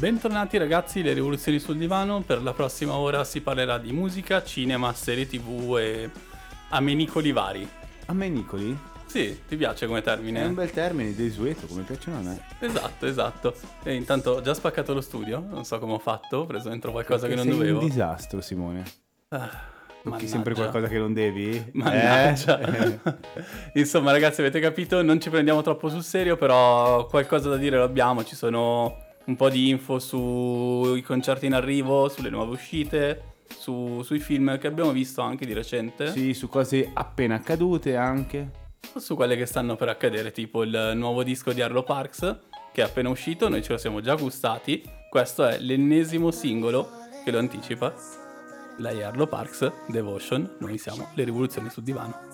Bentornati ragazzi, le rivoluzioni sul divano. Per la prossima ora si parlerà di musica, cinema, serie tv e amenicoli vari. Amenicoli? Sì, ti piace come termine? È un bel termine, desueto, come piacciono a me. Esatto, esatto. E intanto ho già spaccato lo studio, non so come ho fatto, ho preso dentro qualcosa Perché che non sei dovevo. un disastro, Simone. Ah, Tocchi sempre qualcosa che non devi? Mannaggia. Eh? Insomma, ragazzi, avete capito, non ci prendiamo troppo sul serio, però qualcosa da dire lo abbiamo. Ci sono un po' di info sui concerti in arrivo, sulle nuove uscite, su- sui film che abbiamo visto anche di recente, sì, su cose appena accadute anche. su quelle che stanno per accadere, tipo il nuovo disco di Arlo Parks che è appena uscito, noi ce lo siamo già gustati. Questo è l'ennesimo singolo che lo anticipa. Lei è Arlo Parks, Devotion, noi siamo le rivoluzioni sul divano.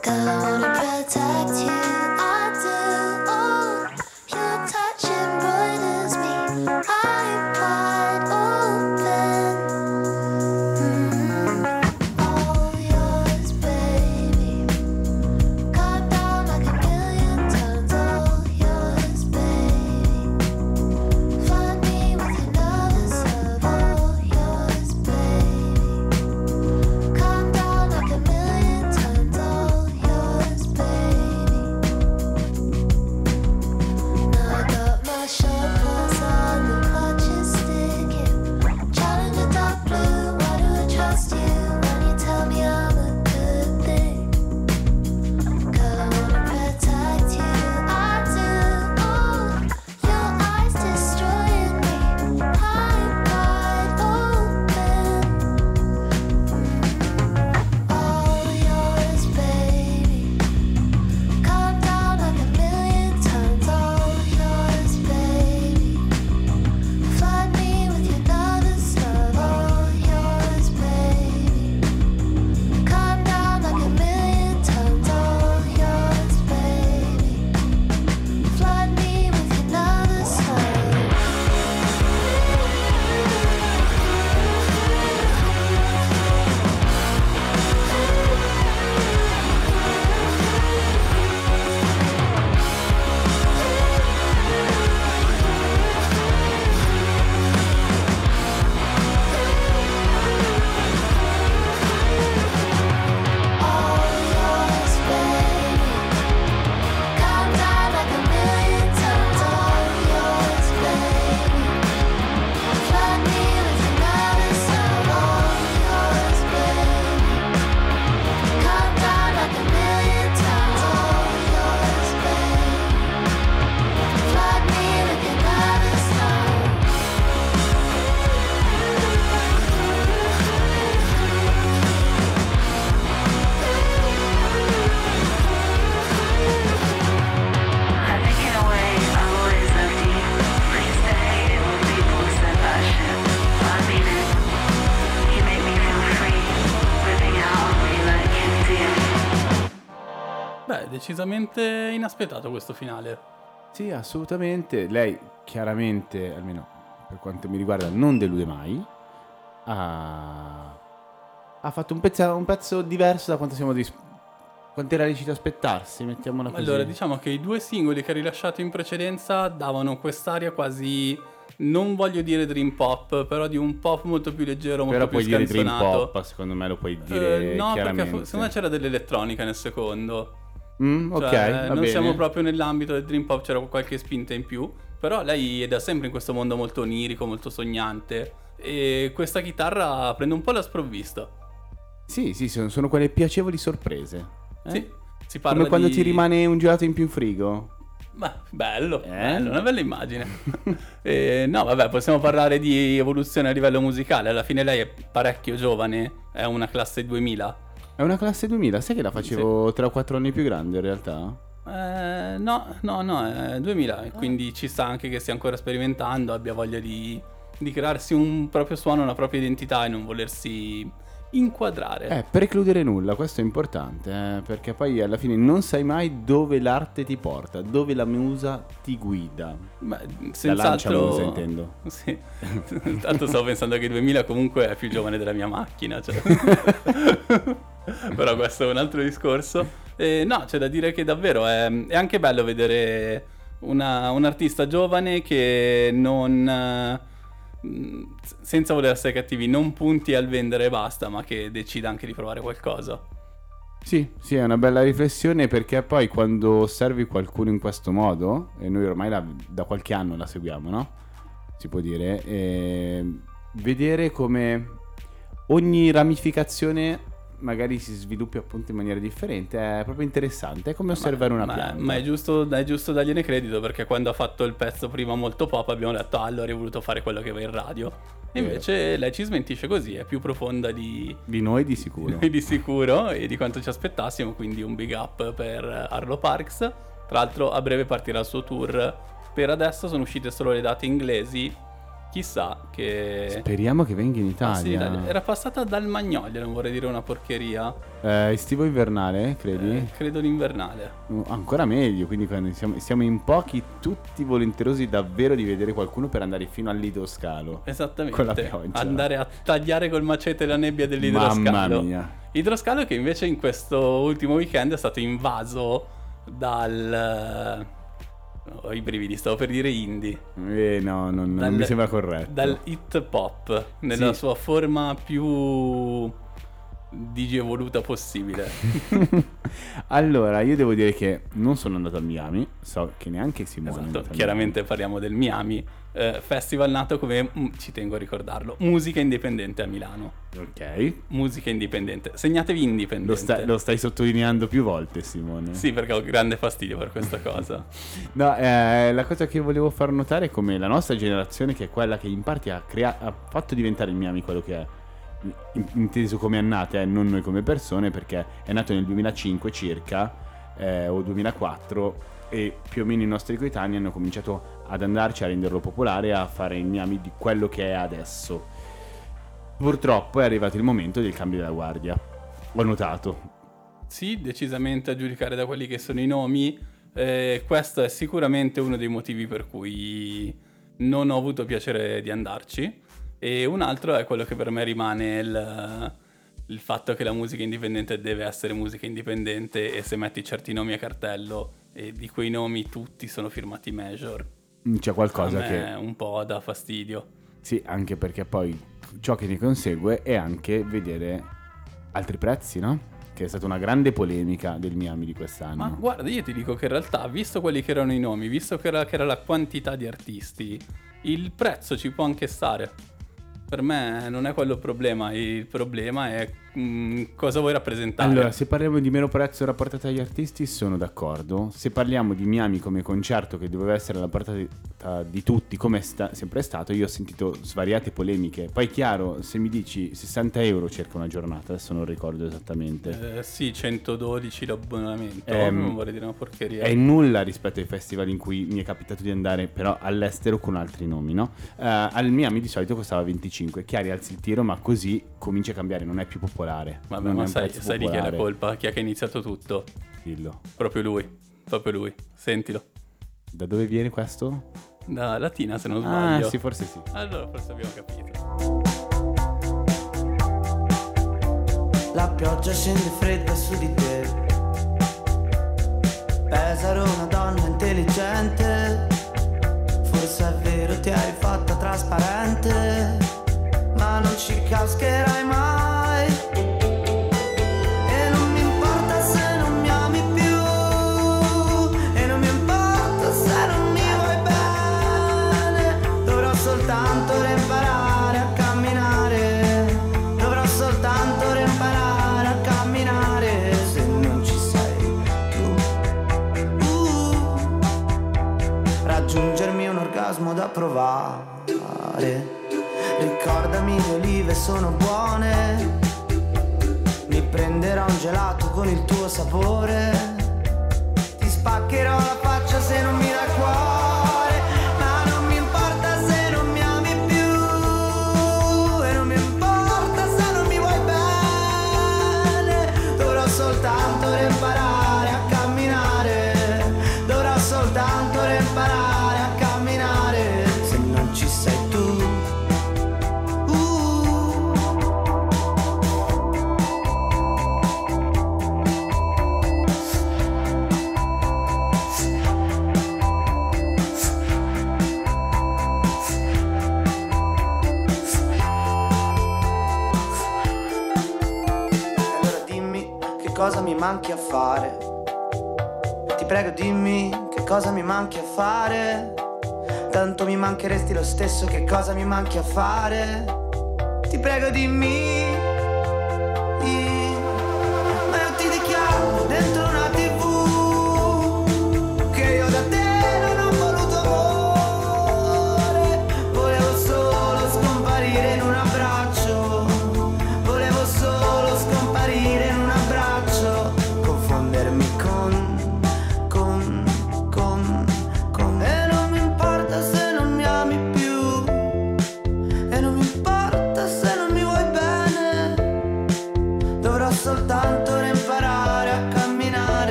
Glitter protect you. Beh, decisamente inaspettato questo finale. Sì, assolutamente. Lei chiaramente, almeno per quanto mi riguarda, non delude mai. Ha, ha fatto un pezzo, un pezzo diverso da quanto siamo dis- quanto era lecito aspettarsi, mettiamola così. Allora, diciamo che i due singoli che ha rilasciato in precedenza davano quest'aria quasi, non voglio dire dream pop, però di un pop molto più leggero, molto Però più puoi dire dream scanzonato. pop, secondo me lo puoi Eh, dire no, perché secondo me c'era dell'elettronica nel secondo. Mm, ok, Cioè, non bene. siamo proprio nell'ambito del dream pop, c'era qualche spinta in più. Però lei è da sempre in questo mondo molto onirico, molto sognante. E questa chitarra prende un po' la sprovvista. Sì, sì, sono, sono quelle piacevoli sorprese. eh? Sì, si parla Come quando di... ti rimane un gelato in più in frigo. Beh, bello, Eh? bello, una bella immagine. Eh, no, vabbè, possiamo parlare di evoluzione a livello musicale. Alla fine lei è parecchio giovane, è una classe 2000. È una classe 2000, sai che la facevo 3 o 4 anni più grande in realtà? Eh, no, no, no, è 2000, quindi ci sta anche che stia ancora sperimentando, abbia voglia di, di crearsi un proprio suono, una propria identità e non volersi inquadrare. Eh, precludere nulla, questo è importante, eh, perché poi alla fine non sai mai dove l'arte ti porta, dove la musa ti guida. La senz'altro... lancia musa intendo. Sì, tanto stavo pensando che 2000 comunque è più giovane della mia macchina, cioè. però questo è un altro discorso. Eh, no, c'è da dire che davvero è, è anche bello vedere una- un artista giovane che non... eh, senza voler essere cattivi, non punti al vendere e basta, ma che decida anche di provare qualcosa. Sì, sì, è una bella riflessione perché poi quando osservi qualcuno in questo modo, e noi ormai la- da qualche anno la seguiamo, no? Si può dire, eh, vedere come ogni ramificazione magari si sviluppi appunto in maniera differente è proprio interessante, è come osservare una ma, pianta. ma è giusto, è giusto dargliene credito perché quando ha fatto il pezzo prima molto pop abbiamo detto ah, allora hai voluto fare quello che va in radio. E invece lei ci smentisce così, è più profonda di, Di noi di sicuro. di sicuro e di quanto ci aspettassimo, quindi un big up per Arlo Parks. Tra l'altro a breve partirà il suo tour. Per adesso sono uscite solo le date inglesi. Chissà che... Speriamo che venga in Ah, sì, Italia. era passata dal Magnolia, non vorrei dire una porcheria. Eh, estivo invernale, credi? Eh, credo l'invernale. Uh, Ancora meglio, quindi siamo, siamo in pochi, tutti volenterosi davvero di vedere qualcuno per andare fino al lido scalo. Esattamente. Con la pioggia. Andare a tagliare col macete la nebbia dell'idroscalo. Mamma mia. Idroscalo che invece in questo ultimo weekend è stato invaso dal... Ho i brividi, stavo per dire indie. Eh, no, non, non Dal- mi sembra corretto. Dal hit pop, nella Sì. sua forma più digievoluta possibile. allora, io devo dire che non sono andato a Miami, so che neanche Simone esatto, chiaramente parliamo del Miami. Eh, festival nato come, mm, ci tengo a ricordarlo, musica indipendente a Milano. Ok. Musica indipendente. Segnatevi indipendente. Lo, sta- lo stai sottolineando più volte, Simone. Sì, perché ho grande fastidio per questa cosa. No, eh, la cosa che volevo far notare è come la nostra generazione, che è quella che in parte ha, crea- ha fatto diventare il Miami quello che è, in- inteso come annate, eh, non noi come persone, perché è nato nel 2005 circa, eh, o 2004, e più o meno i nostri coetanei hanno cominciato ad andarci a renderlo popolare, a fare il Miami di quello che è adesso. Purtroppo è arrivato il momento del cambio della guardia. Ho notato. Sì, decisamente a giudicare da quelli che sono i nomi. eh, questo è sicuramente uno dei motivi per cui non ho avuto piacere di andarci. E un altro è quello che per me rimane il, il fatto che la musica indipendente deve essere musica indipendente e se metti certi nomi a cartello e di quei nomi tutti sono firmati major. C'è qualcosa che... un po' dà fastidio. Sì, anche perché poi ciò che ne consegue è anche vedere altri prezzi, no? Che è stata una grande polemica del Miami di quest'anno. Ma guarda, io ti dico che in realtà, visto quelli che erano i nomi, visto che era, che era la quantità di artisti, il prezzo ci può anche stare. Per me non è quello il problema, il problema è mm, cosa vuoi rappresentare. Allora, se parliamo di meno prezzo rapportato agli artisti, sono d'accordo. Se parliamo di Miami come concerto che doveva essere alla portata di tutti, come è sta- sempre stato, io ho sentito svariate polemiche. Poi, chiaro, se mi dici 60 euro circa una giornata, adesso non ricordo esattamente. Eh, sì, 112 l'abbonamento, Ehm, non vorrei dire una porcheria. È nulla rispetto ai festival in cui mi è capitato di andare, però all'estero con altri nomi, no? Eh, al Miami di solito costava 25. Chiari, alzi il tiro, ma così comincia a cambiare, non è più popolare. Vabbè, ma sai, sai di chi è la colpa? Chi è che ha iniziato tutto? Dillo. Proprio lui, proprio lui. Sentilo. Da dove viene questo? Da Latina, se non Ah, sbaglio. sì, forse sì. Allora, forse abbiamo capito. La pioggia scende fredda su di te. Pesaro una donna intelligente. Forse è vero ti hai fatta trasparente. Non ci cascherai mai. E non mi importa se non mi ami più. E non mi importa se non mi vuoi bene. Dovrò soltanto imparare a camminare. Dovrò soltanto imparare a camminare. Se non ci sei tu. Uh, raggiungermi un orgasmo da provare. Ricordami le olive sono buone. Mi prenderò un gelato con il tuo sapore. Ti spaccherò la faccia se non mi manchi a fare. Ti prego dimmi che cosa mi manchi a fare. Tanto mi mancheresti lo stesso che cosa mi manchi a fare. Ti prego dimmi.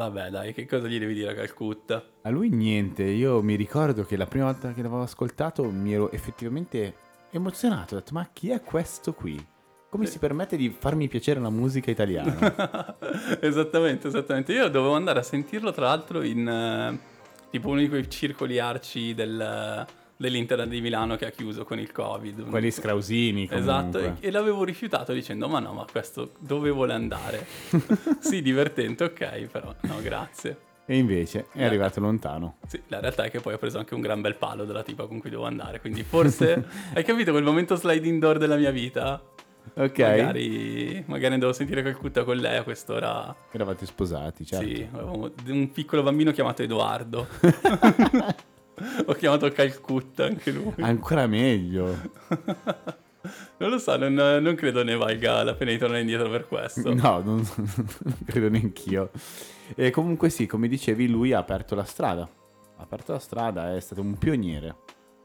Vabbè, dai, che cosa gli devi dire a Calcutta? A lui niente, io mi ricordo che la prima volta che l'avevo ascoltato mi ero effettivamente emozionato, ho detto ma chi è questo qui? Come si permette di farmi piacere la musica italiana? esattamente, esattamente. Io dovevo andare a sentirlo, tra l'altro, in eh, tipo uno di quei circoli arci del, dell'Inter di Milano che ha chiuso con il Covid. Quelli scrausini comunque. Esatto, e, l'avevo rifiutato dicendo: Ma no, ma questo dove vuole andare? sì, divertente, ok, però no, grazie. E invece è arrivato lontano. Sì, la realtà è che poi ho preso anche un gran bel palo della tipa con cui devo andare. Quindi forse hai capito quel momento sliding door della mia vita? Ok, Magari, magari andavo a sentire Calcutta con lei a quest'ora. eravate sposati, certo. Sì, avevamo un piccolo bambino chiamato Edoardo. Ho chiamato Calcutta anche lui. Ancora meglio. Non lo so, non, non credo ne valga la pena di tornare indietro per questo. No, non, non credo neanch'io. E comunque sì, come dicevi, lui ha aperto la strada. Ha aperto la strada, è stato un pioniere.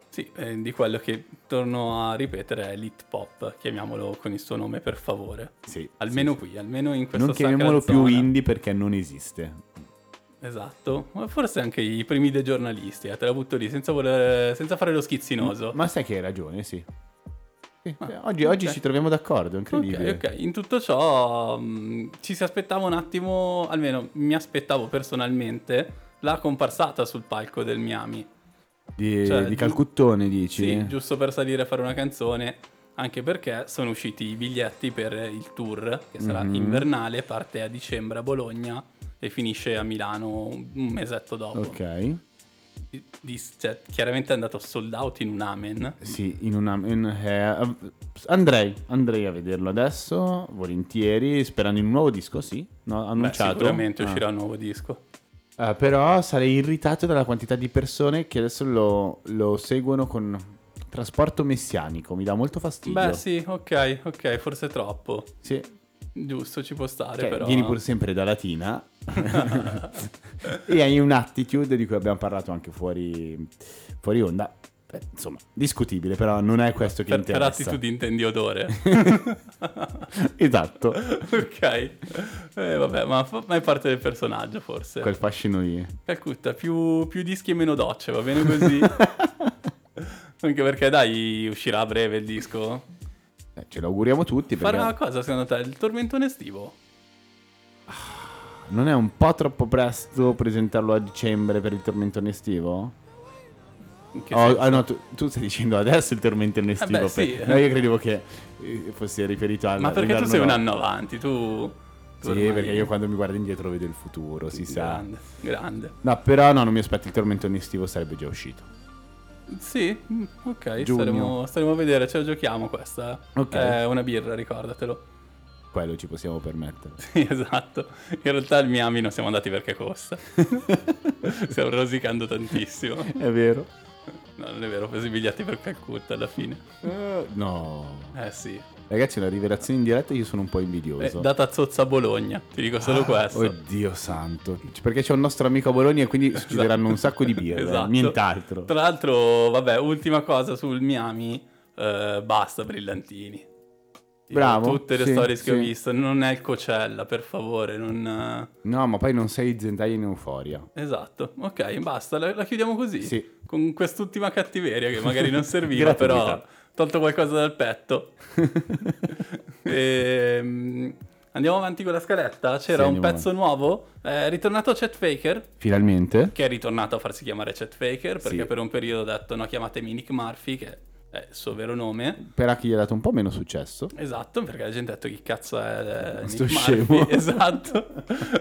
Sì, eh, di quello che torno a ripetere è l'hit pop, chiamiamolo con il suo nome per favore. Sì, Almeno sì, qui, almeno in questa Non chiamiamolo più indie perché non esiste. Esatto, ma forse anche i primi dei giornalisti, eh, te la butto lì, senza, voler, senza fare lo schizzinoso. Ma sai che hai ragione, sì. Sì, Ah, oggi, oggi ok. ci troviamo d'accordo, è incredibile. Ok, ok. In tutto ciò mh, ci si aspettava un attimo, almeno mi aspettavo personalmente, la comparsata sul palco del Miami. Di, Cioè, di Calcuttone, dici? Sì, giusto per salire a fare una canzone, anche perché sono usciti i biglietti per il tour, che sarà Mhm. invernale, parte a dicembre a Bologna e finisce a Milano un un mesetto dopo. Ok. Di- di- cioè, chiaramente è andato sold out in un amen. Sì, in una... in- eh, andrei, andrei a vederlo adesso, volentieri, sperando in un nuovo disco, sì. No, Beh, annunciato. sicuramente Ah. uscirà un nuovo disco. Eh, però sarei irritato dalla quantità di persone che adesso lo, lo seguono con trasporto messianico. Mi dà molto fastidio. Beh, sì, ok, ok, forse troppo. Sì. Giusto, ci può stare, Cioè, però. vieni pure sempre da Latina e hai un'attitude di cui abbiamo parlato anche fuori, fuori onda. Eh, insomma, discutibile, però non è questo che Per, per interessa. attitudine intendi odore. esatto, ok. Eh, vabbè, ma, ma è parte del personaggio, forse. quel fascino lì. Calcutta, più, più dischi e meno docce, va bene così? Anche perché, dai, uscirà a breve il disco. Eh, ce lo auguriamo tutti perché Fare una cosa, secondo te, il tormentone estivo? Non è un po' troppo presto presentarlo a dicembre per il tormentone estivo? Oh, ah, no, tu, tu stai dicendo adesso il tormentone estivo. beh, sì. per- No, io credevo che eh, fosse riferito al Ma perché tu sei un no. anno avanti, tu... Sì, ormai- perché io quando mi guardo indietro vedo il futuro, si sa. Grande, grande. No, però no, non mi aspetto il tormentone estivo, sarebbe già uscito. Sì, mm, ok, staremo, staremo a vedere, ce la giochiamo questa. Ok. È una birra, ricordatelo. Quello ci possiamo permettere. Sì, esatto. In realtà il Miami non siamo andati perché costa. Stiamo rosicando tantissimo. È vero. No, non è vero, presi i biglietti per Calcutta alla fine. Eh, no. Eh sì. Ragazzi, una rivelazione in diretta io sono un po' Eh, invidioso. data zozza a Bologna, ti dico solo questo. Oddio santo. Perché c'è un nostro amico a Bologna e quindi succederanno un sacco di birre. Esatto. Nient'altro. Tra l'altro, vabbè, ultima cosa sul Miami, eh, basta brillantini. Bravo, Tutte le sì, storie che ho sì. visto, non è il Cocella, per favore, non... No, ma poi non sei zendaglia in euforia. Esatto, ok, basta, la, la chiudiamo così. Sì. Con quest'ultima cattiveria che magari non serviva, però tolto qualcosa dal petto. Ehm, andiamo avanti con la scaletta. C'era Sì, un pezzo nuovo, è ritornato Chet Faker, Finalmente. che è ritornato a farsi chiamare Chet Faker, perché Sì. per un periodo ha detto no, chiamatemi Nick Murphy, che è il suo vero nome. Per a chi gli ha dato un po' meno successo. Esatto, perché la gente ha detto chi cazzo è eh, Sto Nick scemo. Murphy. Esatto.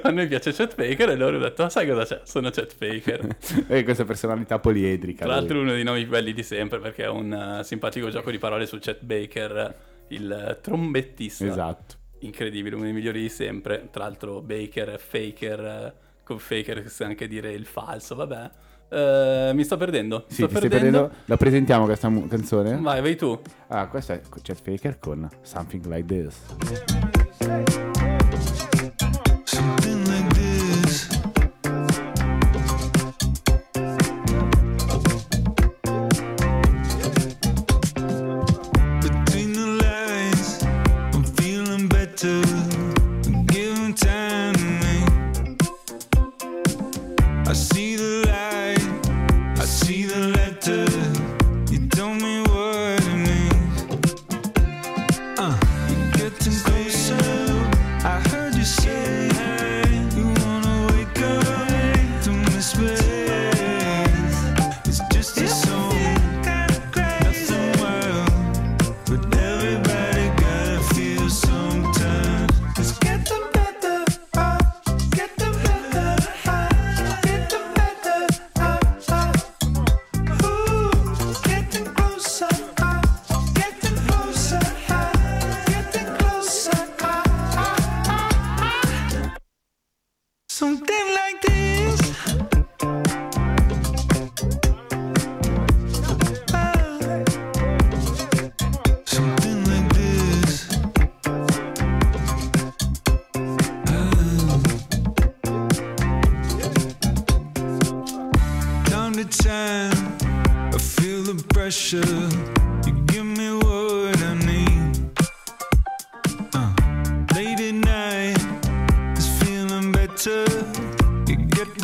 A noi piace Chet Faker e loro hanno detto, "Ah, sai cosa c'è? Sono Chet Faker. e questa personalità poliedrica. Tra l'altro lui. uno dei nomi più belli di sempre perché è un eh, simpatico gioco di parole su Chet Baker, il eh, trombettista. Esatto. Incredibile, uno dei migliori di sempre. Tra l'altro Baker Faker, eh, con Faker che sa anche dire il falso, vabbè. Eh, mi sto perdendo. mi Sì, sto ti stai perdendo. La presentiamo questa mu- canzone? Vai, vai tu. Ah, questa è Chet Faker con Something Like This.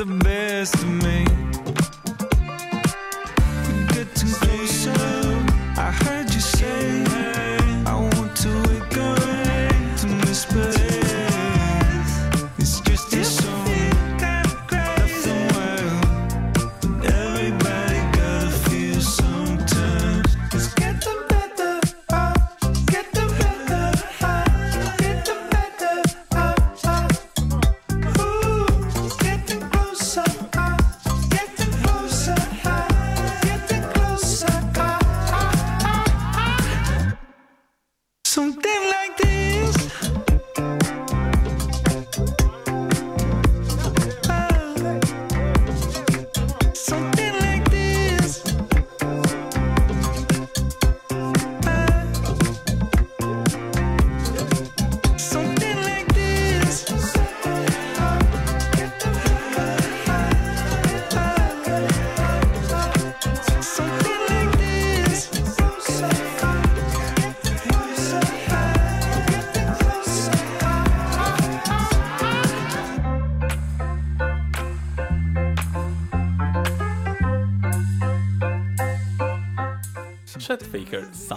The best of me.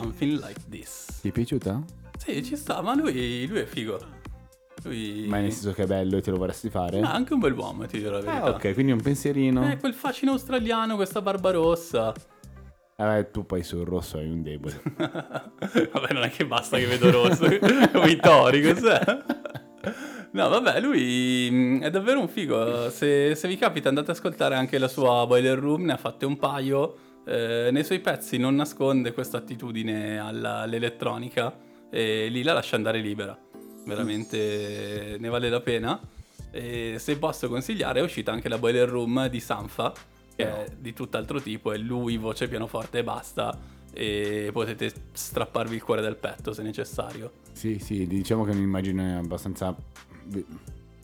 Something like this. Ti è piaciuta? Sì, ci sta, ma lui, lui è figo. Lui... Ma nel senso che è bello e te lo vorresti fare? Ma anche un bel uomo, ti dirò la verità. Ah, ok, quindi un pensierino. Eh, quel fascino australiano, questa barba rossa. Eh, tu poi sul rosso hai un debole. vabbè, non è che basta che vedo rosso. Vitori, cos'è? No, vabbè, lui mm, è davvero un figo. Se, se vi capita andate ad ascoltare anche la sua Boiler Room, ne ha fatte un paio. Eh, nei suoi pezzi non nasconde questa attitudine alla- all'elettronica e lì la lascia andare libera. Veramente ne vale la pena. E se posso consigliare è uscita anche la Boiler Room di Sanfa, che è di tutt'altro tipo, è lui, voce pianoforte e basta, e potete strapparvi il cuore dal petto se necessario. Sì, sì, diciamo che è un'immagine abbastanza...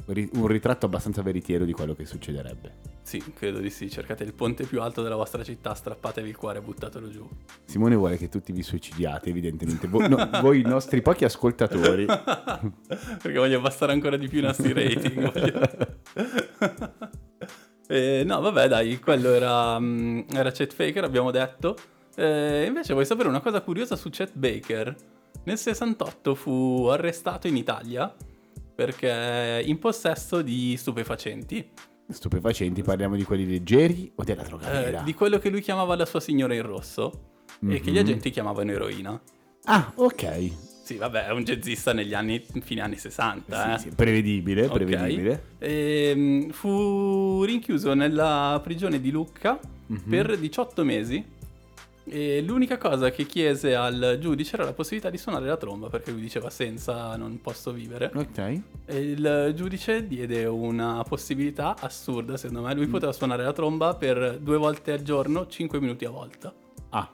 un ritratto abbastanza veritiero di quello che succederebbe. Sì, credo di sì, cercate il ponte più alto della vostra città, strappatevi il cuore e buttatelo giù. Simone vuole che tutti vi suicidiate, evidentemente. Voi, no, voi i nostri pochi ascoltatori. Perché voglio abbassare ancora di più i nostri rating. voglio- Eh, no, vabbè, dai, quello era, mm, era Chet Faker, abbiamo detto. Eh, invece vuoi sapere una cosa curiosa su Chet Baker? Nel 68 fu arrestato in Italia perché in possesso di stupefacenti, Stupefacenti, parliamo di quelli leggeri o della droga eh, di quello che lui chiamava la sua signora in rosso e che gli Mhm. agenti chiamavano eroina. Ah, ok. Sì, vabbè, è un jazzista negli anni, fine anni 60, eh. Sì, sì, prevedibile, Ok. prevedibile. Ehm, fu rinchiuso nella prigione di Lucca Mhm. per 18 mesi. E l'unica cosa che chiese al giudice era la possibilità di suonare la tromba, perché lui diceva senza non posso vivere. Ok. E il giudice diede una possibilità assurda, secondo me. Lui Mm. poteva suonare la tromba per due volte al giorno, 5 minuti a volta. Ah,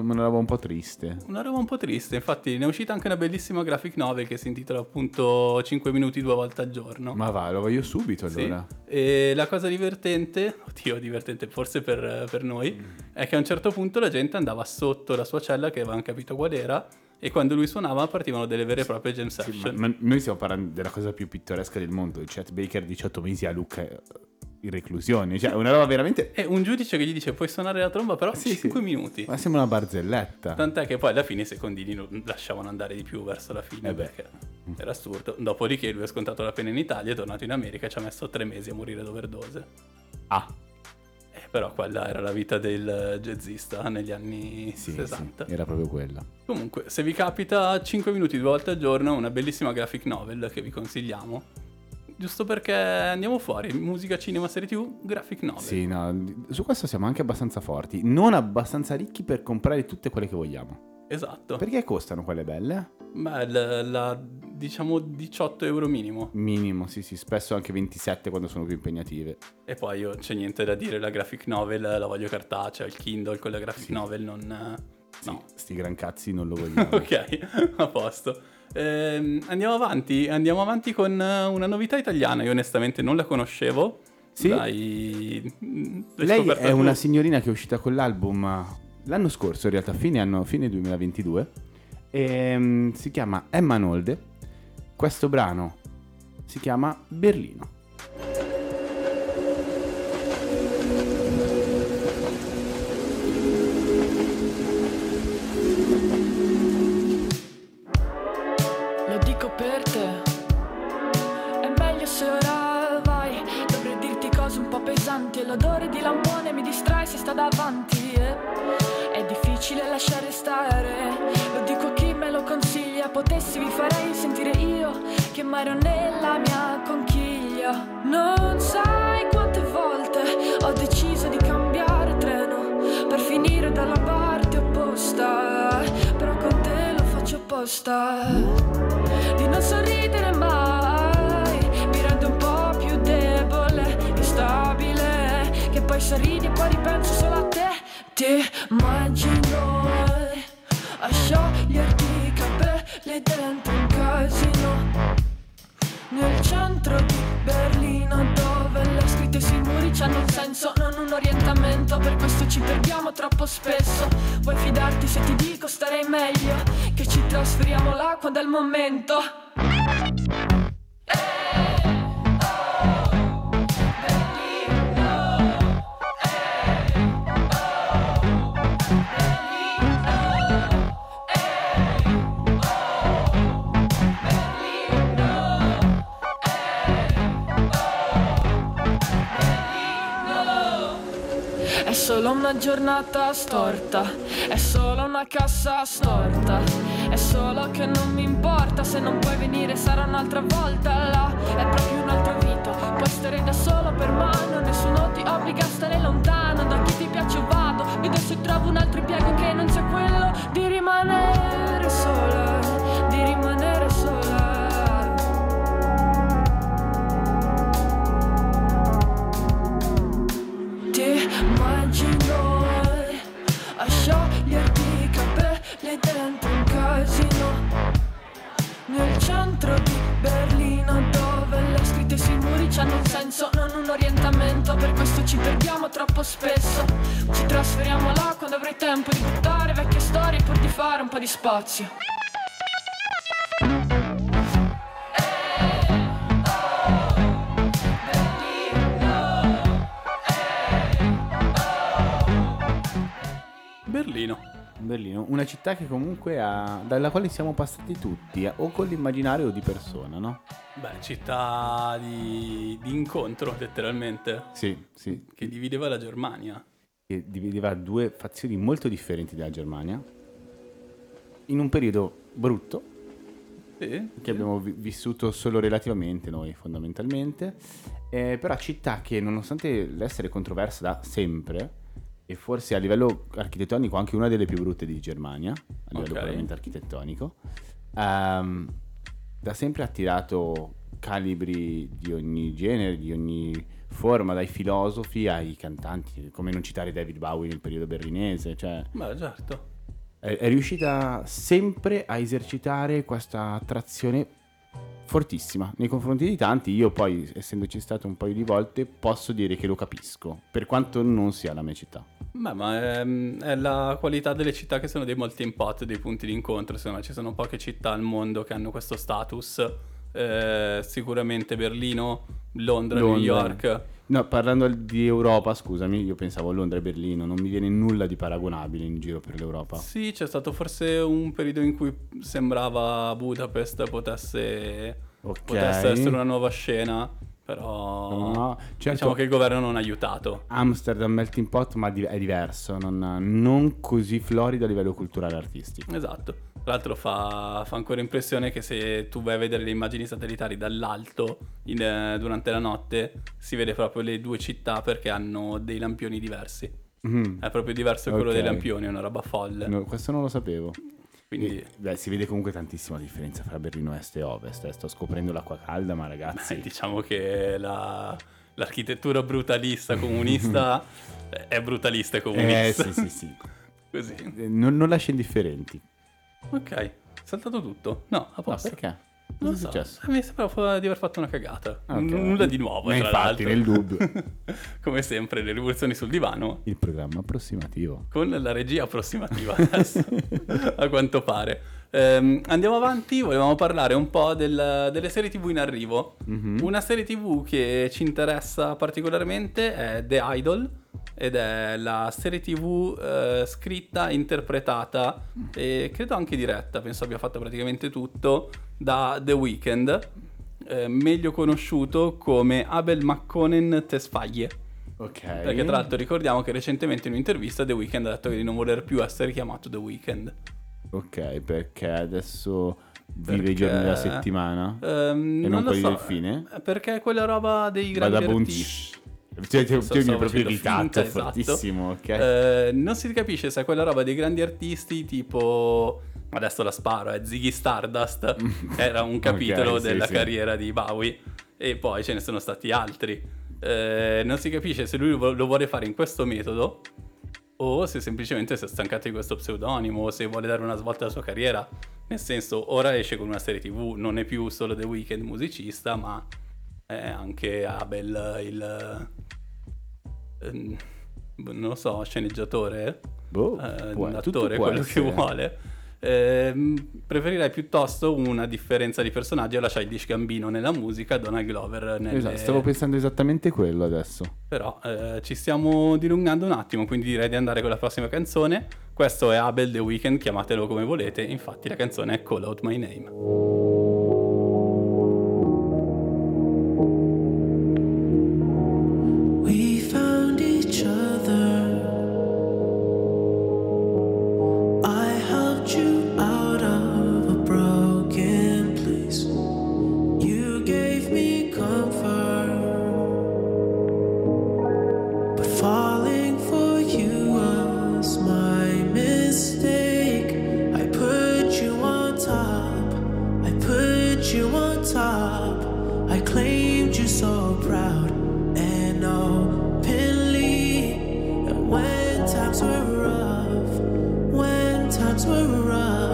ne roba un po' triste. Una roba un po' triste, infatti ne è uscita anche una bellissima graphic novel che si intitola appunto 5 minuti due volte al giorno. Ma va, lo voglio subito Sì. allora. E la cosa divertente, oddio divertente forse per, per noi, è che a un certo punto la gente andava sotto la sua cella che avevano capito qual era e quando lui suonava partivano delle vere e proprie jam Sì, session. ma, ma noi stiamo parlando della cosa più pittoresca del mondo. Chet Baker 18 mesi a Lucca eh, in reclusione. Cioè, una roba veramente... E un giudice che gli dice puoi suonare la tromba però Sì, 5 sì. minuti. Ma sembra una barzelletta. Tant'è che poi alla fine i secondini non lasciavano andare di più verso la fine Eh perché era assurdo. Dopodiché lui ha scontato la pena in Italia, è tornato in America e ci ha messo tre mesi a morire d'overdose. Ah, però quella era la vita del jazzista negli anni sì, 60. sì, era proprio quella. Comunque, se vi capita 5 minuti due volte al giorno, una bellissima graphic novel che vi consigliamo. Giusto perché andiamo fuori, musica, cinema, serie tv, graphic novel. Sì, no, su questo siamo anche abbastanza forti. Non abbastanza ricchi per comprare tutte quelle che vogliamo. Esatto. Perché costano quelle belle? Beh, la, la- diciamo 18 euro minimo. Minimo, sì, sì, spesso anche 27 quando sono più impegnative. E poi io c'è niente da dire, la graphic novel la voglio cartacea, il Kindle con la graphic Sì. novel non... Sì, No. sti gran cazzi non lo vogliamo. Ok, a posto. Ehm, andiamo avanti, andiamo avanti con eh, una novità italiana, io onestamente non la conoscevo. Sì. Dai, l'hai Lei è tu? una signorina che è uscita con l'album l'anno scorso, in realtà, fine, anno, fine 2022. E, mm, si chiama Emma Nolde. Questo brano si chiama Berlino. Lo dico per te. È meglio se vai. Dovrei dirti cose un po' pesanti. E l'odore di lampone mi distrae se sta davanti. eh. È difficile lasciare stare. Lo dico a chi me lo consiglia. Potessi vi farei sentire io che mai ero nella mia conchiglia. Non sai quante volte ho deciso di cambiare treno per finire dalla parte opposta. Però con te lo faccio apposta di non sorridere mai mi rende un po' più debole, instabile che poi sorridi e poi ripenso solo a te eh, a scioglierti i capelli dentro un casino. Nel centro di Berlino dove le scritte sui muri hanno un senso, non un orientamento. Per questo ci perdiamo troppo spesso. Vuoi fidarti se ti dico starei meglio? Che ci trasferiamo là quando è il momento giornata storta, è solo una cassa storta. È solo che non mi importa se non puoi venire, sarà un'altra volta là. È proprio un'altra vita, puoi stare da solo per mano, nessuno ti obbliga a stare lontano. Da chi ti piace vado, vedo se trovo un altro impiego che non sia quello di rimanere sola, centro di Berlino dove le scritte sui muri hanno un senso, non un orientamento, per questo ci perdiamo troppo spesso. Ci trasferiamo là quando avrai tempo di buttare vecchie storie pur di fare un po' di spazio. Berlino. Berlino, una città che comunque ha, dalla quale siamo passati tutti, eh, o con l'immaginario o di persona, no? Beh, città di, di incontro, letteralmente, Sì, sì. che divideva la Germania. Che divideva due fazioni molto differenti della Germania, in un periodo brutto, Sì, che abbiamo vi- vissuto solo relativamente noi fondamentalmente, eh, però città che nonostante l'essere controversa da sempre, e forse a livello architettonico anche una delle più brutte di Germania, a livello Ok. puramente architettonico, ehm, da sempre ha attirato calibri di ogni genere, di ogni forma, dai filosofi ai cantanti, come non citare David Bowie nel periodo berlinese, cioè Beh, certo. è, è riuscita sempre a esercitare questa attrazione fortissima nei confronti di tanti. Io poi, essendoci stato un paio di volte, posso dire che lo capisco, per quanto non sia la mia città. Beh, ma è, è la qualità delle città che sono dei melting pot, dei punti di incontro. Secondo ci sono poche città al mondo che hanno questo status. Eh, sicuramente Berlino, Londra, New Londra. York. No, parlando di Europa, scusami, io pensavo a Londra e Berlino, non mi viene nulla di paragonabile in giro per l'Europa. Sì, c'è stato forse un periodo in cui sembrava Budapest potesse, Ok. potesse essere una nuova scena, però No, certo. diciamo che il governo non ha aiutato. Amsterdam melting pot, ma è diverso, non, non così florido a livello culturale e artistico. Esatto. Tra l'altro fa, fa ancora impressione che se tu vai a vedere le immagini satellitari dall'alto in, eh, durante la notte si vede proprio le due città perché hanno dei lampioni diversi. Mhm. È proprio diverso quello Ok. dei lampioni, è una roba folle. No, questo non lo sapevo. Quindi E, beh, si vede comunque tantissima differenza fra Berlino Est e Ovest. eh. Sto scoprendo l'acqua calda, ma ragazzi. beh, diciamo che la- l'architettura brutalista comunista è brutalista e eh, comunista. sì, sì, sì. Così. Eh, Non, non lascia indifferenti. Ok, saltato tutto. No, a No, posto. perché? Non Cosa so, è successo? mi sembrava di aver fatto una cagata. Ah, ok. N- Nulla di nuovo, Ma tra infatti, l'altro. nel dubbio. Come sempre, le rivoluzioni sul divano Il programma approssimativo. con la regia approssimativa adesso, a quanto pare. Ehm, andiamo avanti, volevamo parlare un po' del- delle serie tv in arrivo. Mhm. Una serie tv che ci interessa particolarmente è The Idol ed è la serie tv eh, scritta, interpretata e credo anche diretta, penso abbia fatto praticamente tutto da The Weeknd, eh, meglio conosciuto come Abel McConen Tesfaye. Ok. Perché tra l'altro ricordiamo che recentemente in un'intervista The Weeknd ha detto di non voler più essere chiamato The Weeknd. Ok, perché adesso vive Perché- i giorni della settimana. Ehm, E non lo quelli so, del fine? eh, Perché quella roba dei grandi Vada artisti. Cioè, ti, So- ti mi proprio irritato, finta, esatto. fortissimo, ok? Eh, non si capisce se è quella roba dei grandi artisti tipo... Adesso la sparo, è Ziggy Stardust. Era un capitolo Ok, sì, della sì. carriera di Bowie. E poi ce ne sono stati altri. Eh, non si capisce se lui lo lo vuole fare in questo metodo o se semplicemente si è stancato di questo pseudonimo o se vuole dare una svolta alla sua carriera. Nel senso, ora esce con una serie TV, non è più solo The Weeknd musicista, ma è anche Abel il... ehm, non lo so, sceneggiatore? Boh, eh, può- attore, quello essere. che vuole. Ehm, preferirei piuttosto una differenza di personaggio alla Childish Gambino nella musica, Donald Glover nelle... Esatto, stavo pensando esattamente quello adesso. Però eh, ci stiamo dilungando un attimo, quindi direi di andare con la prossima canzone. Questo è Abel The Weeknd, chiamatelo come volete, infatti la canzone è Call Out My Name. Top. I claimed you so proud and openly. And when times were rough, when times were rough,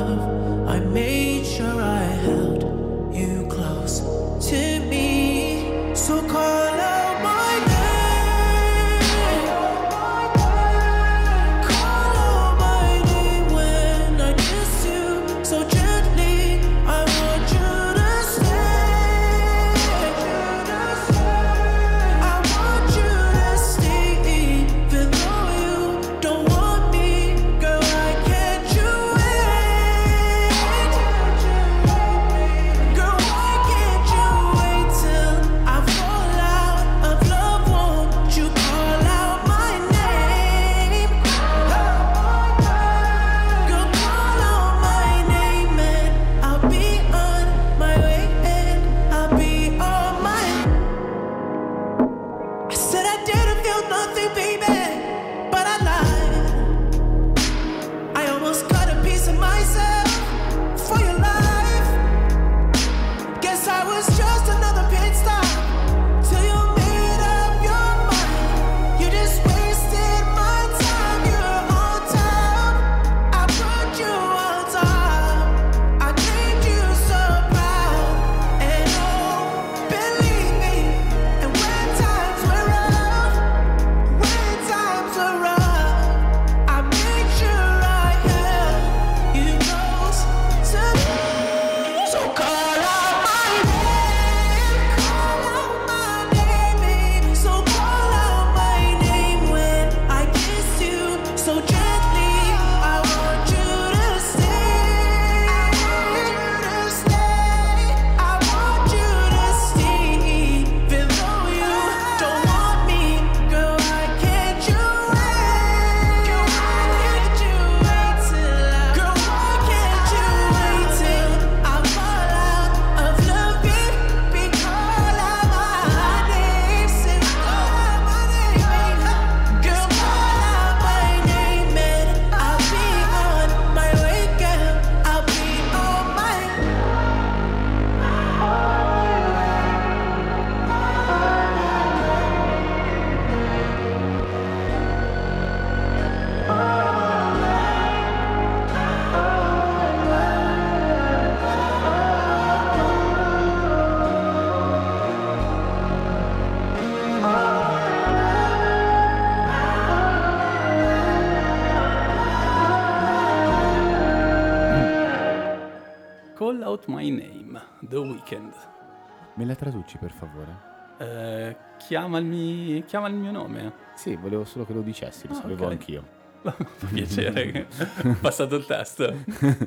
Traduci per favore? Eh, chiamami, chiama il mio nome. Sì, volevo solo che lo dicessi, lo Ah, sapevo ok. anch'io. Fa piacere ho passato il test.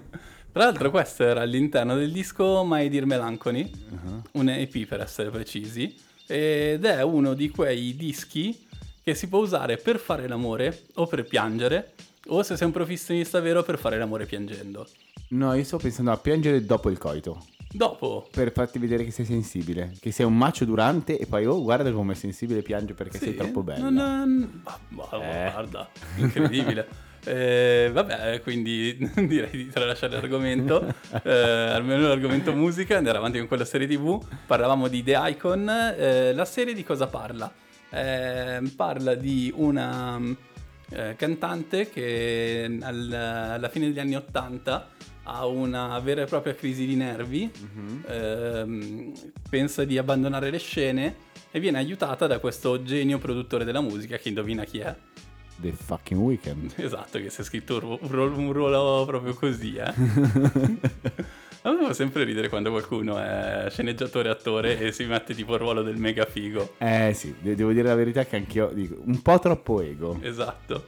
Tra l'altro questo era all'interno del disco My Dear Melancholy, un EP per essere precisi, ed è uno di quei dischi che si può usare per fare l'amore o per piangere, o se sei un professionista vero per fare l'amore piangendo. No, io sto pensando a piangere dopo il coito. Dopo, Per farti vedere che sei sensibile. Che sei un macio durante e poi, oh, guarda come è sensibile piange perché sei Sì, troppo bella. non- ah, ma- Eh. Guarda, incredibile. Eh, vabbè, quindi direi di tralasciare l'argomento, eh, almeno l'argomento musica, andare avanti con quella serie tv. Parlavamo di The Icon, eh, la serie di cosa parla? Eh, parla di una eh, cantante che al- alla fine degli anni 80 ha una vera e propria crisi di nervi, ehm, pensa di abbandonare le scene e viene aiutata da questo genio produttore della musica che indovina chi è. The fucking weekend. Esatto, che si è scritto un, ru- un ruolo, un ruolo proprio così, eh. A me fa sempre ridere quando qualcuno è sceneggiatore attore e si mette tipo il ruolo del mega figo. Eh sì, de- devo dire la verità che anch'io dico un po' troppo ego. Esatto.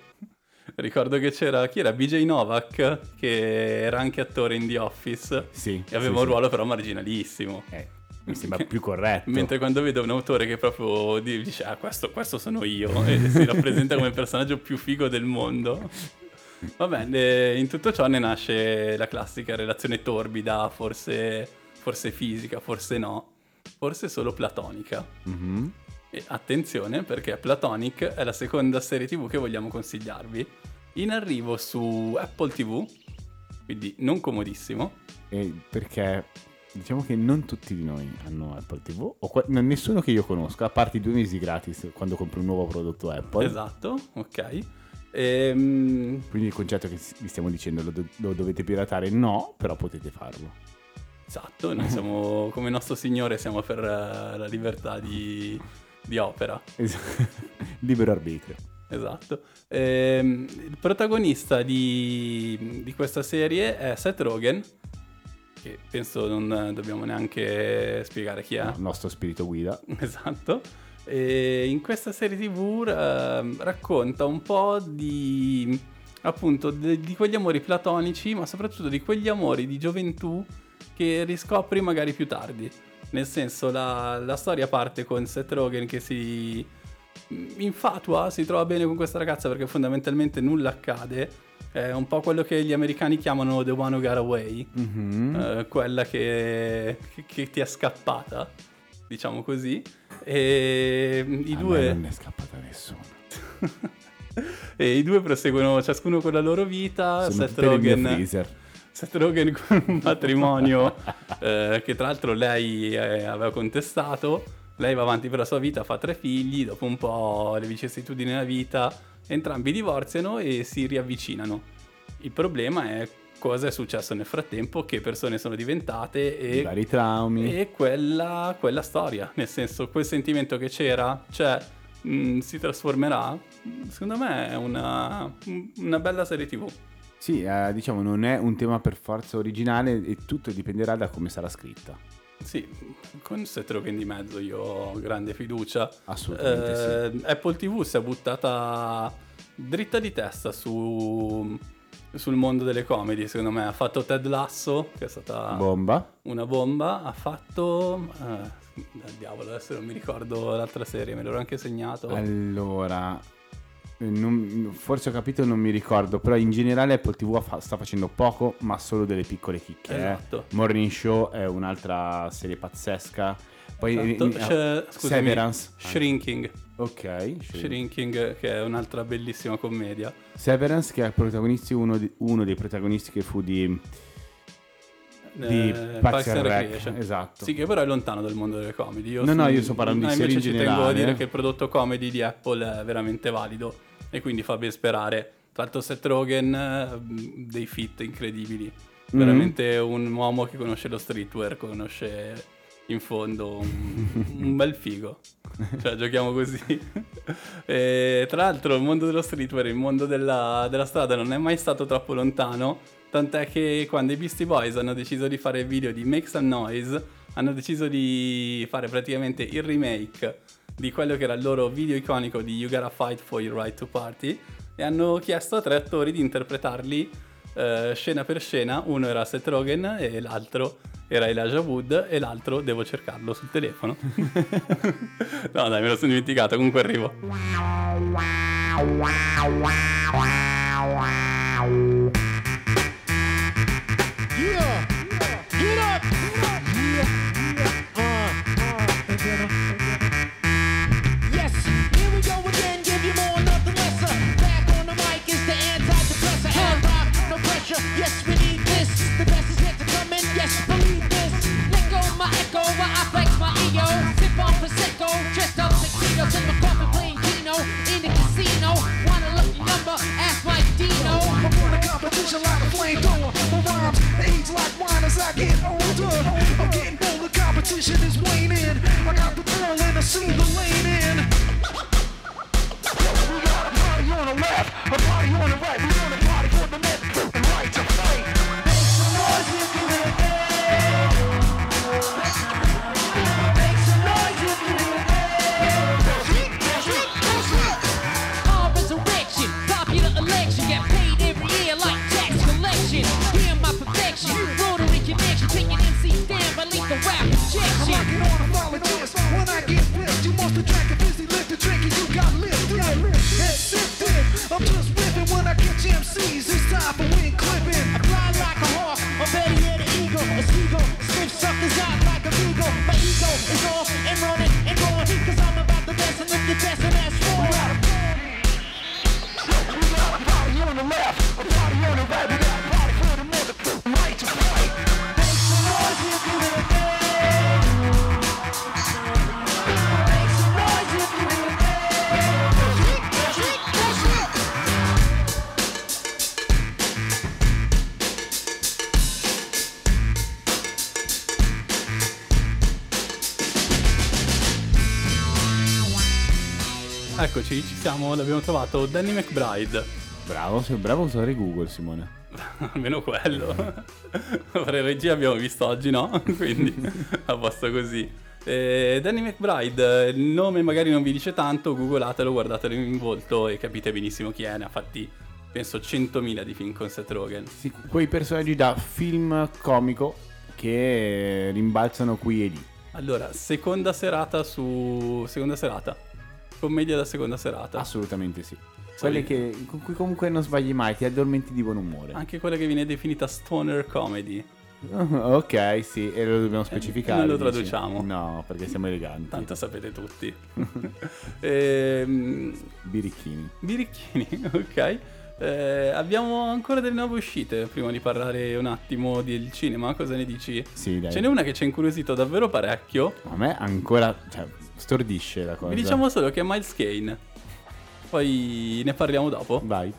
Ricordo che c'era chi era BJ Novak che era anche attore in The Office Sì. e aveva sì, un sì. ruolo però marginalissimo. Eh, mi sembra più corretto. Mentre quando vedo un autore che proprio di- dice ah questo, questo sono io e si rappresenta come il personaggio più figo del mondo. Va bene, in tutto ciò ne nasce la classica relazione torbida, forse, forse fisica, forse no, forse solo platonica. Mhm. E attenzione perché Platonic è la seconda serie tv che vogliamo consigliarvi. In arrivo su Apple TV, quindi non comodissimo. E perché diciamo che non tutti di noi hanno Apple TV, o no, nessuno che io conosca, a parte i due mesi gratis quando compri un nuovo prodotto Apple. Esatto, ok. Ehm, Quindi il concetto che vi stiamo dicendo lo, do- lo dovete piratare, no, però potete farlo. esatto, noi siamo come nostro signore, siamo per eh, la libertà di, di opera. Libero arbitrio. Esatto. Ehm, il protagonista di, di questa serie è Seth Rogen, che penso non dobbiamo neanche spiegare chi è. Il nostro spirito guida. Esatto. E in questa serie tv ehm, racconta un po' di appunto de- di quegli amori platonici, ma soprattutto di quegli amori di gioventù che riscopri magari più tardi. Nel senso, la, la storia parte con Seth Rogen che si infatua, si trova bene con questa ragazza perché fondamentalmente nulla accade. È un po' quello che gli americani chiamano The One Who Got Away, Mhm. eh, quella che, che- che ti è scappata, diciamo così. E i A due, non è scappata nessuno. e i due proseguono ciascuno con la loro vita. Sono Seth Rogen, freezer. Seth Rogen con un matrimonio eh, che tra l'altro lei eh, aveva contestato. Lei va avanti per la sua vita, fa tre figli, dopo un po' le vicissitudini della vita, entrambi divorziano e si riavvicinano. Il problema è cosa è successo nel frattempo, che persone sono diventate I e, vari traumi. e quella, quella storia. Nel senso, quel sentimento che c'era, cioè, mh, si trasformerà. Secondo me è una, una bella serie tv. Sì, eh, diciamo, non è un tema per forza originale e tutto dipenderà da come sarà scritta. Sì, con Seth Rogen di mezzo io ho grande fiducia. Assolutamente Eh, Apple TV si è buttata dritta di testa su, sul mondo delle comedy, secondo me. Ha fatto Ted Lasso, che è stata Bomba. una bomba. Ha fatto... Eh, diavolo, adesso non mi ricordo l'altra serie, me l'ero anche segnato. Allora, non- forse ho capito, non mi ricordo, però in generale Apple TV fa- sta facendo poco, ma solo delle piccole chicche. eh. Esatto. Morning Show è un'altra serie pazzesca. Poi Esatto, eh, scusami, Severance. Shrinking. Ok, Shrinking, che è un'altra bellissima commedia. Severance che è il protagonista, uno, di- uno dei protagonisti che fu di, di Eh, Parks and Rec. Esatto. Sì, che però è lontano dal mondo delle comedy. Io No, no, su- io sto parlando di Ah, serie invece in ci tengo a generale. dire che il prodotto comedy di Apple è veramente valido e quindi fa ben sperare. Tra l'altro Seth Rogen, eh, dei fit incredibili. Mhm. Veramente un uomo che conosce lo streetwear, conosce in fondo un, un bel figo. Cioè, giochiamo così. E, tra l'altro, il mondo dello streetwear, il mondo della, della strada non è mai stato troppo lontano. Tant'è che quando i Beastie Boys hanno deciso di fare il video di Make Some Noise, hanno deciso di fare praticamente il remake di quello che era il loro video iconico di You Gotta Fight for Your Right to Party e hanno chiesto a tre attori di interpretarli eh, scena per scena. Uno era Seth Rogen e l'altro era Elijah Wood e l'altro devo cercarlo sul telefono. no dai, me lo sono dimenticato, comunque arrivo. While I flex my ego. Sip on prosecco, dressed up tuxedos in my coffin playing Keno in the casino. Want a lucky number? Ask Mike Dino. I'm on a competition like a flamethrower. My rhymes age like wine as I get older. I'm getting bolder, competition is waning. I got the ball and I see the lane in. We got a party on the left, a party on the right. We on the Eccoci, ci siamo, l'abbiamo trovato Danny McBride. Bravo, sei bravo a usare Google, Simone. Almeno quello. Fare regia abbiamo visto oggi, no? Quindi a posto così. Eh, Danny McBride, il nome magari non vi dice tanto, googlatelo, guardatelo in volto e capite benissimo chi è. Ne ha fatti, penso, 100.000 di film con Seth Rogen. Sì, quei personaggi da film comico che rimbalzano qui e lì. Allora, seconda serata su... seconda serata. Commedia da seconda serata. Assolutamente sì. Quelle che, con cui comunque non sbagli mai, ti addormenti di buon umore. Anche quella che viene definita stoner comedy. ok, sì, e lo dobbiamo specificare. non lo dici? traduciamo. No, perché siamo eleganti. Tanto sapete tutti. Ehm, Birichini. Birichini, ok. Eh, abbiamo ancora delle nuove uscite prima di parlare un attimo del cinema. Cosa ne dici? Sì, dai. Ce n'è una che ci ha incuriosito davvero parecchio. A me ancora, cioè, stordisce la cosa. Vi diciamo solo che è Miles Kane. Poi ne parliamo dopo. Vai.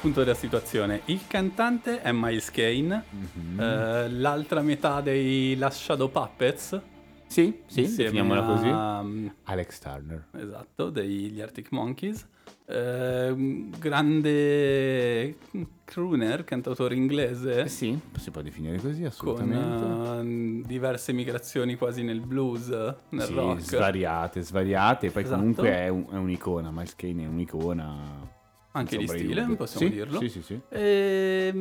Punto della situazione. Il cantante è Miles Kane, Mhm. eh, l'altra metà dei Last Shadow Puppets. Sì, sì, definiamola così. mm, Alex Turner. Esatto, degli Arctic Monkeys. Eh, grande crooner, cantautore inglese. Eh sì, si può definire così, Con assolutamente. eh, diverse migrazioni quasi nel blues, nel Sì, rock. svariate, svariate. Poi Esatto. comunque è, un- è un'icona. Miles Kane è un'icona. Anche di stile, possiamo Sì, dirlo. Sì, sì, sì. E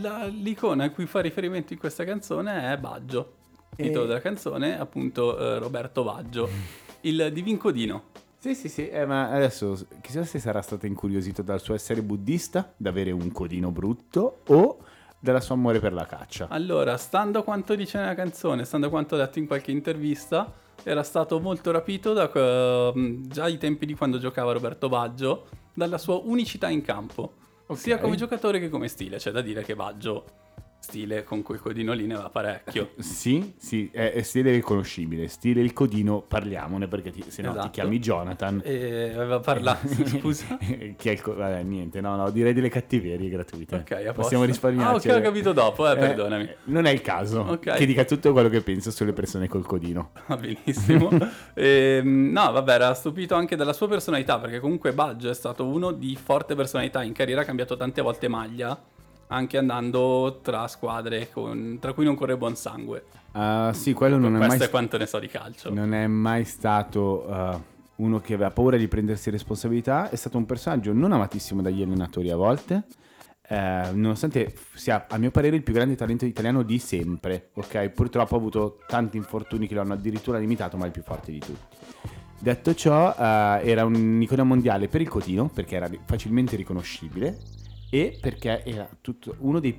la- l'icona a cui fa riferimento in questa canzone è Baggio. Il titolo E- della canzone è appunto eh, Roberto Baggio, il divin codino. Sì, sì, sì, eh, ma adesso chissà se sarà stato incuriosito dal suo essere buddista, da avere un codino brutto o dalla sua amore per la caccia. Allora, stando a quanto dice nella canzone, stando a quanto ha detto in qualche intervista, era stato molto rapito da eh, già ai tempi di quando giocava Roberto Baggio, dalla sua unicità in campo, sia come giocatore che come stile. C'è da dire che Baggio, stile con quel codino lì, ne va parecchio. Sì, sì, è, è stile riconoscibile. Stile il codino, parliamone perché ti- se no Esatto. ti chiami Jonathan. E aveva parlato, scusa. Chi è il co- vabbè, niente, no, no, direi delle cattiverie gratuite. Ok, a posto. Possiamo risparmiarci. Ah, ok, ho capito dopo, eh, perdonami. non è il caso Ok. che dica tutto quello che penso sulle persone col codino. Va benissimo. Ehm, no, vabbè, era stupito anche dalla sua personalità, perché comunque Baggio è stato uno di forte personalità. In carriera ha cambiato tante volte maglia, anche andando tra squadre con- tra cui non corre buon sangue. Ah, sì, quello non è Questo mai è quanto ne so di calcio. Non è mai stato uh, uno che aveva paura di prendersi responsabilità, è stato un personaggio non amatissimo dagli allenatori a volte, eh, nonostante sia a mio parere il più grande talento italiano di sempre, ok? Purtroppo ha avuto tanti infortuni che lo hanno addirittura limitato, ma è il più forte di tutti. Detto ciò, eh, era un'icona mondiale per il cotino, perché era facilmente riconoscibile, e perché era tutto- uno dei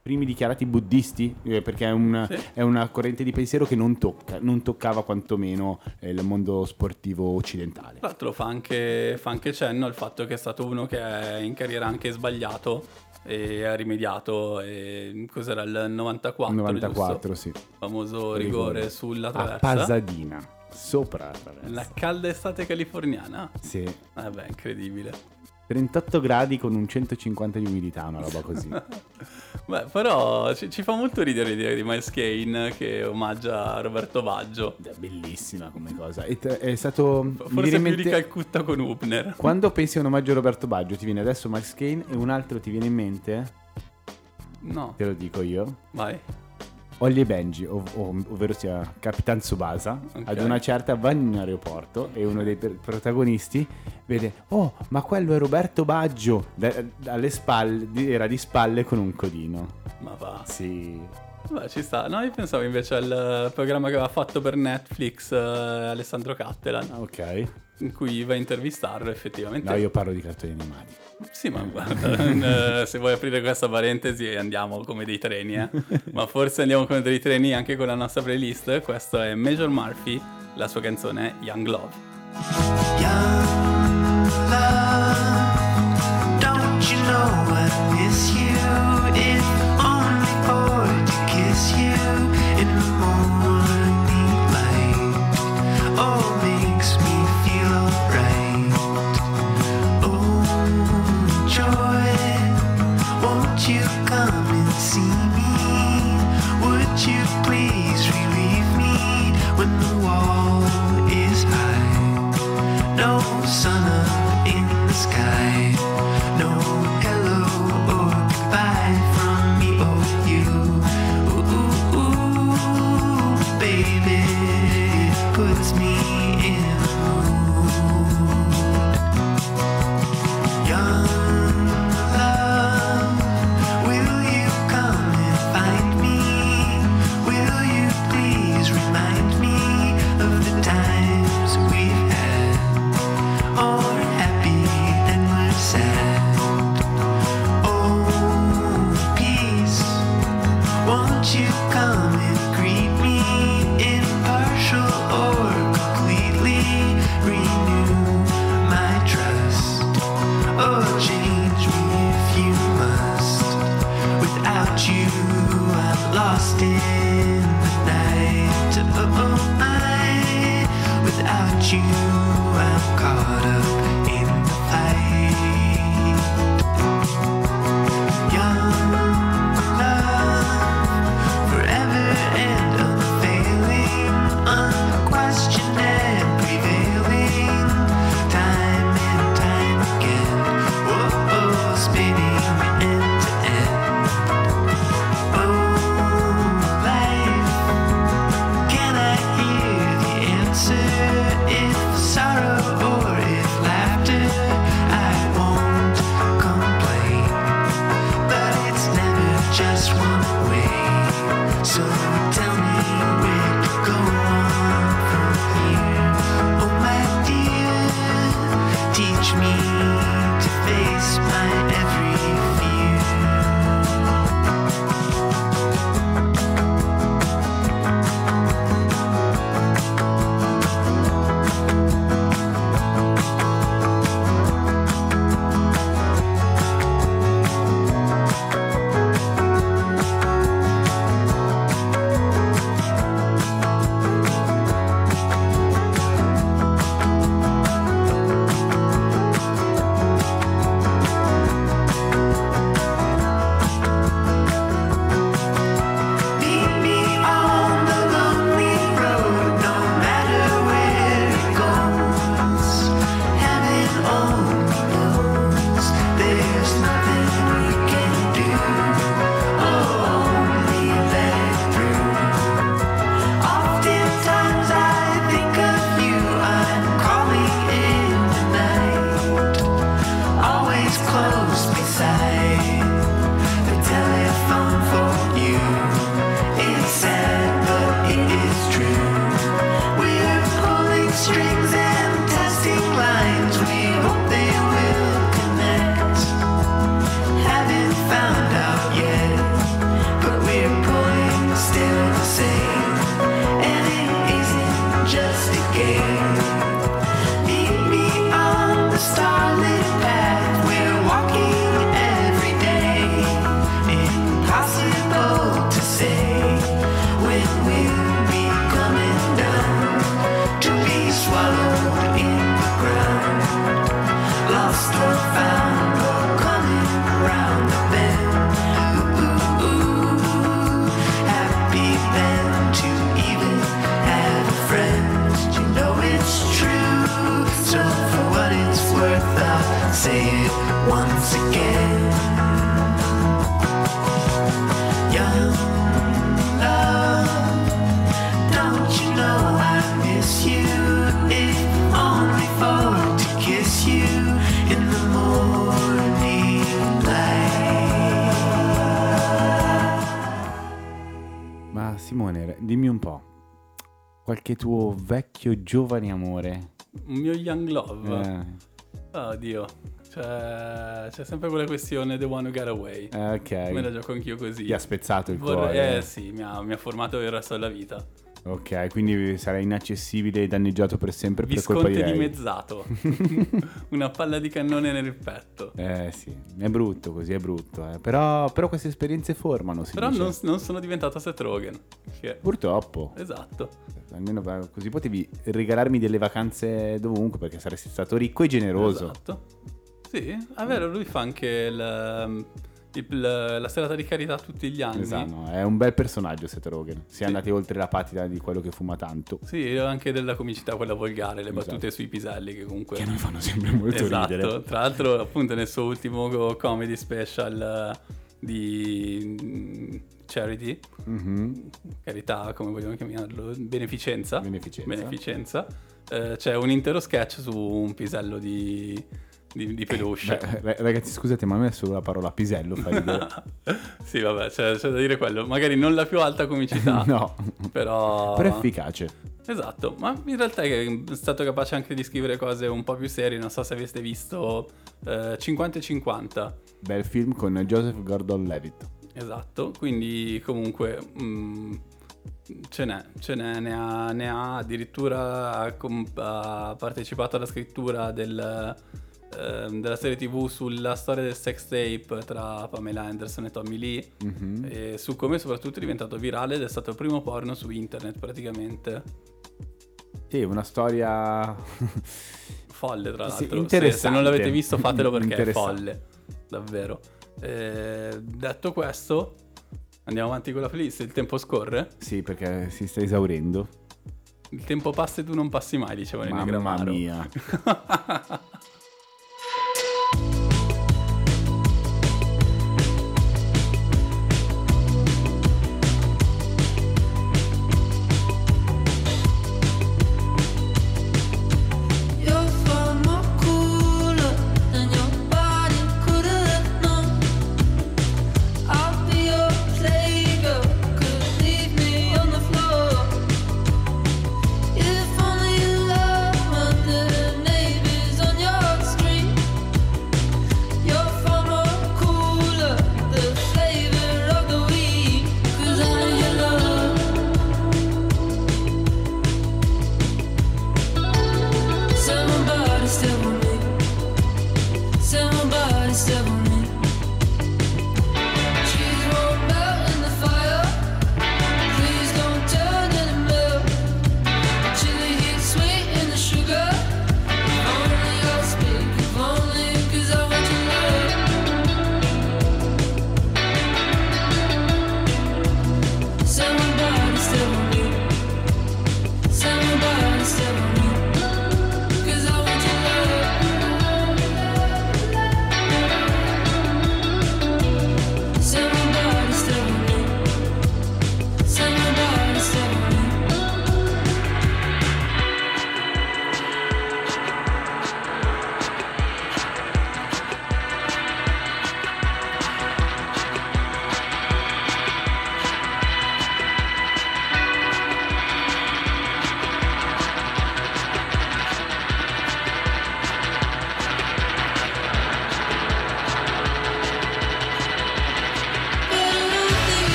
primi dichiarati buddisti, eh, perché è, un- Sì. è una corrente di pensiero che non tocca, non toccava quantomeno eh, il mondo sportivo occidentale. Tra l'altro fa anche, fa anche cenno al fatto che è stato uno che è in carriera anche sbagliato e ha rimediato. E cos'era il 94? 94, giusto? sì. Famoso rigore, sulla A traversa. Pasadena, sopra la traversa. La calda estate californiana. Sì. Vabbè, incredibile. 38 gradi con un 150 di umidità, una roba così. Beh, però ci, ci fa molto ridere l'idea di Miles Kane che omaggia Roberto Baggio. È bellissima come cosa. T- è stato... Forse più in di mente- Calcutta con Hubner. Quando pensi a un omaggio a Roberto Baggio ti viene adesso Miles Kane e un altro ti viene in mente? No, Te lo dico io. vai. Ollie Benji, ov- ov- ovvero sia Capitan Tsubasa, Ok. ad una certa va in un aeroporto e uno dei per- protagonisti vede, oh, ma quello è Roberto Baggio, Da- spalle, di- era di spalle con un codino. Ma va. Sì. Beh, ci sta. No, io pensavo invece al programma che aveva fatto per Netflix eh, Alessandro Cattelan, Ah, Ok. in cui va a intervistarlo effettivamente. No, io parlo di cartoni animati. Sì, ma guarda, eh, se vuoi aprire questa parentesi andiamo come dei treni, eh. Ma forse andiamo come dei treni anche con la nostra playlist. Questo è Major Murphy, la sua canzone è Young Love. Young love, don't you know I miss you? Giovane amore. Un mio Young Love. Eh, Oddio. C'è, c'è sempre quella questione The One Who Got Away. eh, ok. Me la gioco anch'io così. Ti ha spezzato il Vorrei- cuore. Eh sì, mi ha, mi ha formato il resto della vita. Ok, quindi sarai inaccessibile e danneggiato per sempre per colpa di Visconte lei. dimezzato. Una palla di cannone nel petto. Eh sì, è brutto così, è brutto. eh. Però, però queste esperienze formano, si Però non, non sono diventato Seth Rogen. Che- Purtroppo. Esatto. Almeno eh, così potevi regalarmi delle vacanze dovunque perché saresti stato ricco e generoso. Esatto. Sì, è vero, lui fa anche il, il- la serata di carità tutti gli anni. Esatto, è un bel personaggio Seth Rogen. Si è Sì. andati oltre la patina di quello che fuma tanto. Sì, anche della comicità quella volgare, le Esatto. battute sui piselli che comunque... Che a noi fanno sempre molto esatto. ridere. Tra l'altro, appunto, nel suo ultimo comedy special eh, di Charity, Mhm. carità, come vogliamo chiamarlo, beneficenza. Beneficenza. Beneficenza. Eh, c'è un intero sketch su un pisello di, di, di peluche. Beh, ra- ragazzi, scusate, ma a me solo la parola pisello fa ridere. sì, vabbè, c'è, c'è da dire quello. Magari non la più alta comicità, no, però... però è efficace. Esatto, ma in realtà è stato capace anche di scrivere cose un po' più serie. Non so se aveste visto eh, 50 e 50. Bel film con Joseph Gordon-Levitt. Esatto, quindi comunque mm, ce n'è, ce n'è, ne ha, ne ha addirittura ha, ha partecipato alla scrittura del, ehm, della serie tv sulla storia del sex tape tra Pamela Anderson e Tommy Lee Mhm. e su come soprattutto è diventato virale ed è stato il primo porno su internet praticamente. Sì, una storia... Folle, tra l'altro. Se- Se, non l'avete visto, fatelo perché è folle. Davvero. Eh, detto questo, andiamo avanti con la playlist. Il tempo scorre. sì, perché si sta esaurendo. Il tempo passa e tu non passi mai, dicevano i Mamma Negramaro. mia.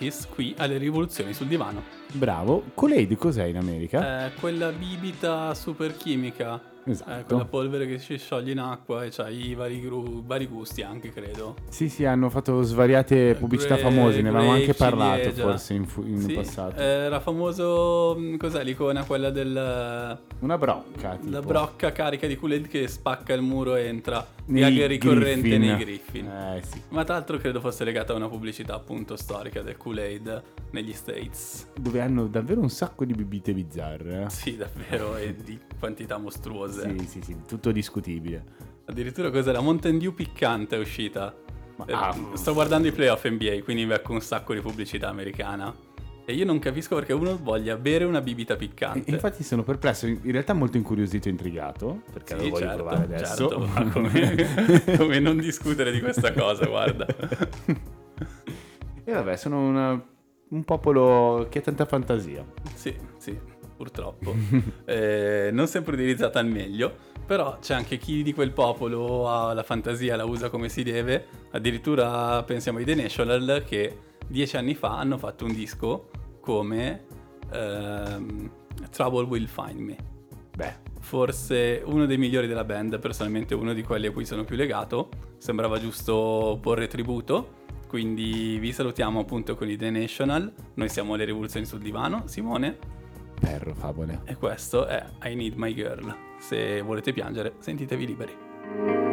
Otis qui alle rivoluzioni sul divano. Bravo. Kool-Aid cos'è in America? Eh, quella bibita super chimica. Esatto. Eh, quella polvere che si scioglie in acqua e c'ha i vari, gru- vari gusti anche, credo. Sì, sì, hanno fatto svariate pubblicità Gra- famose, ne avevamo anche parlato ciliegia. forse in, fu- in Sì, passato. Era famoso. mh, Cos'è l'icona? Quella del. Una brocca, tipo. La brocca carica di Kool-Aid che spacca il muro e entra. Gag ricorrente Griffin. nei Griffin. Eh sì. Ma tra l'altro credo fosse legata a una pubblicità appunto storica del Kool-Aid negli States. Dove hanno davvero un sacco di bibite bizzarre. eh. Sì, davvero, e di quantità mostruose. Sì, sì, sì, tutto discutibile. Addirittura cos'è? La Mountain Dew piccante è uscita. Ma- Eh, ah. Sto guardando i playoff NBA, quindi mi becco un sacco di pubblicità americana. E io non capisco perché uno voglia bere una bibita piccante. e infatti sono perplesso, in realtà molto incuriosito e intrigato, perché lo Sì, voglio certo, provare adesso. certo, ma come, come non discutere di questa cosa, guarda. e vabbè, sono una- un popolo che ha tanta fantasia. Sì, sì, purtroppo. Eh, non sempre utilizzata al meglio, però c'è anche chi di quel popolo ha la fantasia, la usa come si deve. Addirittura pensiamo ai The National che dieci anni fa hanno fatto un disco come ehm, Trouble Will Find Me. Beh, Forse uno dei migliori della band, personalmente uno di quelli a cui sono più legato. Sembrava giusto porre tributo. Quindi vi salutiamo appunto con i The National. Noi siamo le rivoluzioni sul divano. Simone, perro, favole. e questo è I Need My Girl. Se volete piangere, sentitevi liberi.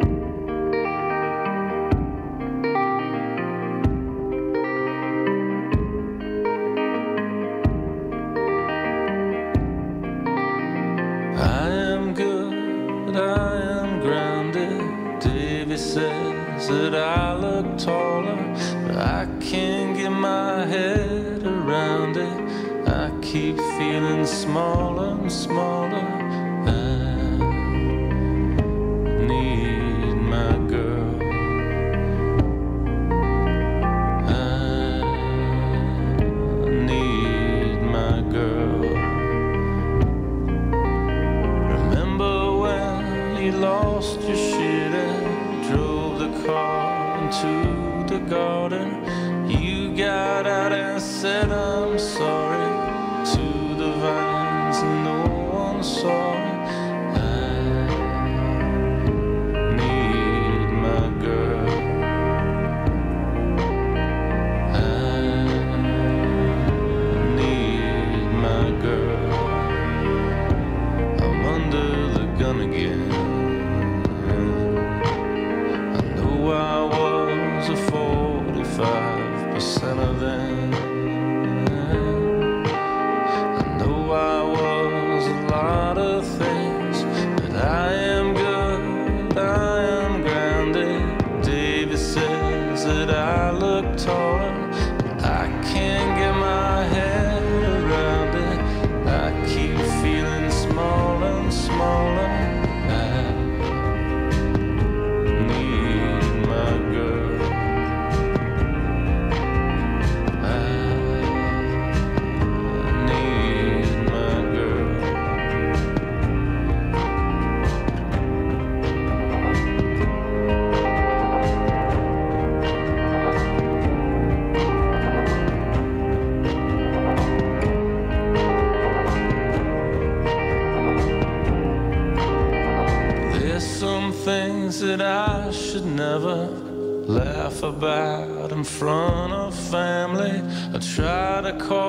Call